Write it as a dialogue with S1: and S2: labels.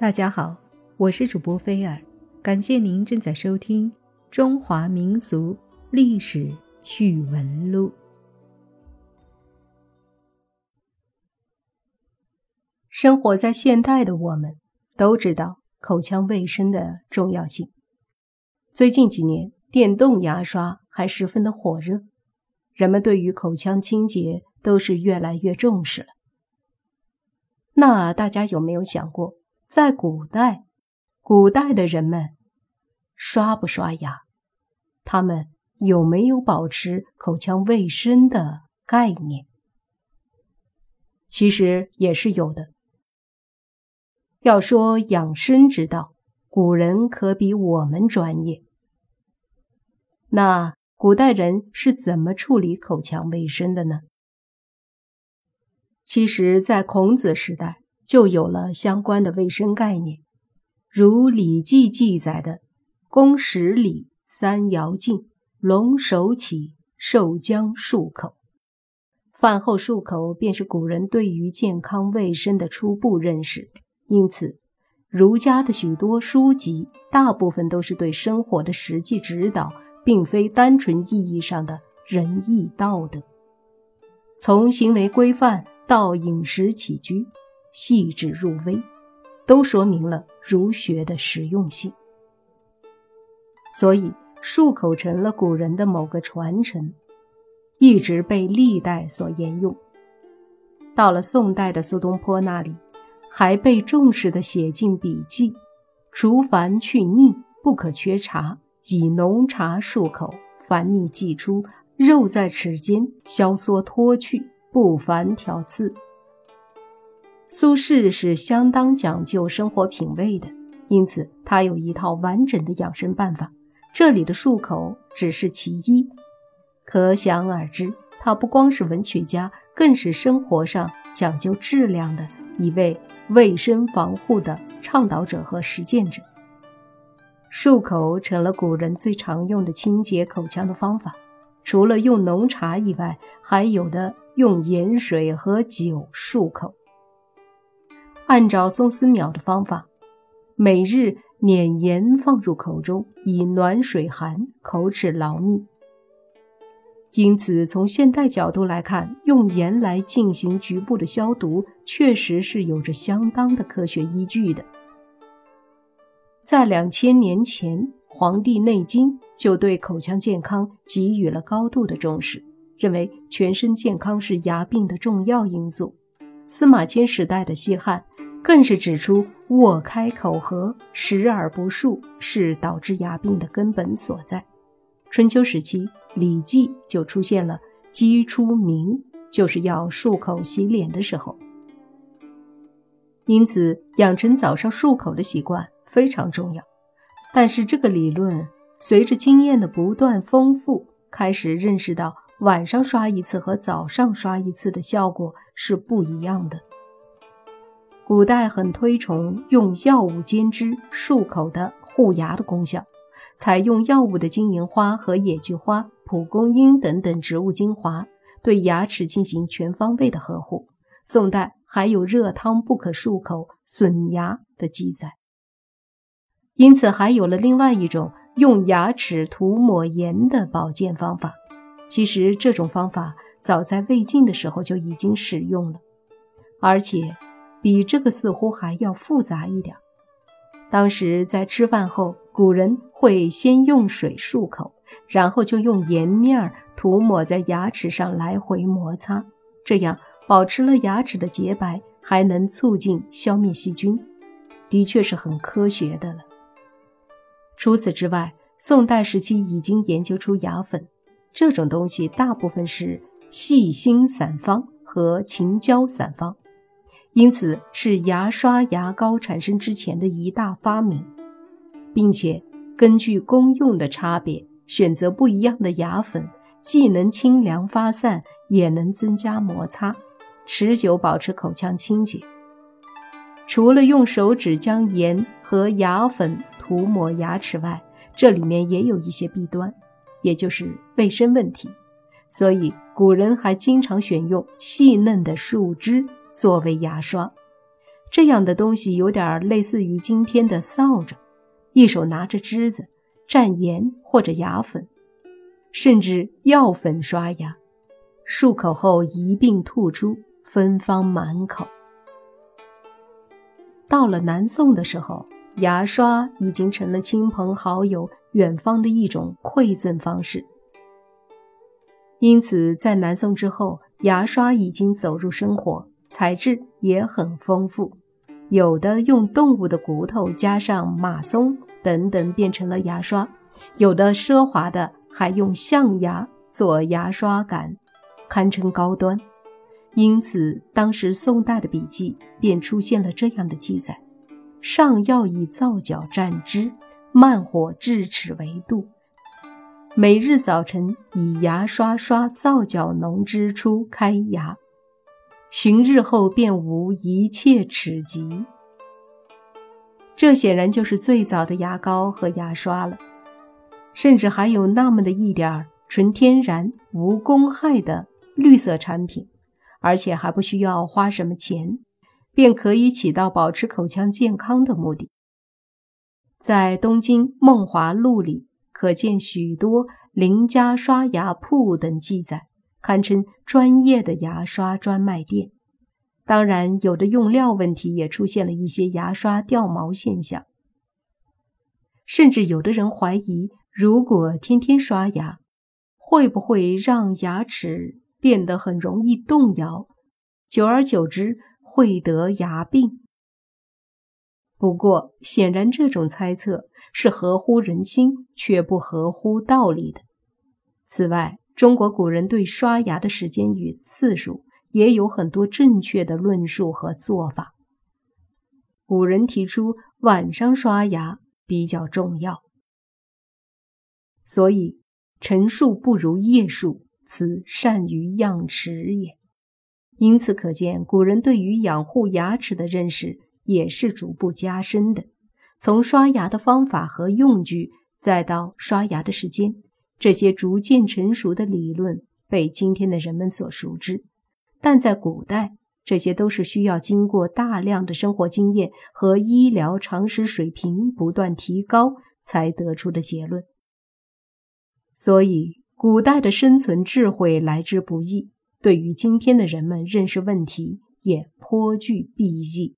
S1: 大家好，我是主播菲尔，感谢您正在收听《中华民俗历史趣闻录》。生活在现代的我们都知道口腔卫生的重要性。最近几年，电动牙刷还十分的火热，人们对于口腔清洁都是越来越重视了。那大家有没有想过，在古代，古代的人们刷不刷牙？他们有没有保持口腔卫生的概念？其实也是有的。要说养生之道，古人可比我们专业。那古代人是怎么处理口腔卫生的呢？其实，在孔子时代就有了相关的卫生概念，如《礼记》记载的“公十里，三爻尽，龙首起，寿将漱口”。饭后漱口便是古人对于健康卫生的初步认识，因此，儒家的许多书籍大部分都是对生活的实际指导，并非单纯意义上的仁义道德。从行为规范。到饮食起居，细致入微，都说明了儒学的实用性。所以，漱口成了古人的某个传承，一直被历代所沿用。到了宋代的苏东坡那里，还被重视的写进笔记：除烦去腻，不可缺茶，以浓茶漱口，烦腻即出，肉在齿间消缩脱去。不凡挑刺。苏轼是相当讲究生活品味的，因此他有一套完整的养生办法。这里的漱口只是其一，可想而知，他不光是文学家，更是生活上讲究质量的一位卫生防护的倡导者和实践者。漱口成了古人最常用的清洁口腔的方法，除了用浓茶以外，还有的。用盐水和酒漱口。按照宋思邈的方法，每日碾盐放入口中，以暖水寒，口齿牢密。因此，从现代角度来看，用盐来进行局部的消毒，确实是有着相当的科学依据的。在两千年前，《黄帝内经》就对口腔健康给予了高度的重视。认为全身健康是牙病的重要因素。司马迁时代的西汉更是指出，卧开口合、食而不漱是导致牙病的根本所在。春秋时期，《礼记》就出现了“鸡出鸣”，就是要漱口洗脸的时候。因此，养成早上漱口的习惯非常重要。但是，这个理论随着经验的不断丰富，开始认识到。晚上刷一次和早上刷一次的效果是不一样的。古代很推崇用药物煎汁漱口的护牙的功效，采用药物的金银花和野菊花、蒲公英等等植物精华，对牙齿进行全方位的呵护。宋代还有热汤不可漱口损牙的记载，因此还有了另外一种用牙齿涂抹盐的保健方法。其实这种方法早在魏晋的时候就已经使用了，而且比这个似乎还要复杂一点。当时在吃饭后，古人会先用水漱口，然后就用盐面涂抹在牙齿上来回摩擦，这样保持了牙齿的洁白，还能促进消灭细菌，的确是很科学的了。除此之外，宋代时期已经研究出牙粉。这种东西大部分是细辛散方和秦椒散方，因此是牙刷、牙膏产生之前的一大发明，并且根据功用的差别选择不一样的牙粉，既能清凉发散，也能增加摩擦，持久保持口腔清洁。除了用手指将盐和牙粉涂抹牙齿外，这里面也有一些弊端。也就是卫生问题，所以古人还经常选用细嫩的树枝作为牙刷。这样的东西有点类似于今天的扫帚，一手拿着枝子蘸盐或者牙粉，甚至药粉刷牙，漱口后一并吐出，芬芳满口。到了南宋的时候，牙刷已经成了亲朋好友、远方的一种馈赠方式。因此，在南宋之后，牙刷已经走入生活，材质也很丰富，有的用动物的骨头加上马鬃等等变成了牙刷，有的奢华的还用象牙做牙刷杆，堪称高端。因此，当时宋代的笔记便出现了这样的记载：上要以皂角蘸汁，慢火至齿为度。每日早晨以牙刷刷皂角浓汁出开牙，旬日后便无一切齿疾。这显然就是最早的牙膏和牙刷了，甚至还有那么的一点儿纯天然、无公害的绿色产品。而且还不需要花什么钱，便可以起到保持口腔健康的目的。在东京《梦华录》里可见许多邻家刷牙铺等记载，堪称专业的牙刷专卖店。当然，有的用料问题也出现了一些牙刷掉毛现象，甚至有的人怀疑，如果天天刷牙，会不会让牙齿？变得很容易动摇，久而久之会得牙病。不过，显然这种猜测是合乎人心，却不合乎道理的。此外，中国古人对刷牙的时间与次数也有很多正确的论述和做法。古人提出晚上刷牙比较重要，所以晨数不如夜数。此善于养齿也，因此可见古人对于养护牙齿的认识也是逐步加深的。从刷牙的方法和用具，再到刷牙的时间，这些逐渐成熟的理论被今天的人们所熟知。但在古代，这些都是需要经过大量的生活经验和医疗常识水平不断提高才得出的结论。所以。古代的生存智慧来之不易，对于今天的人们认识问题也颇具裨益。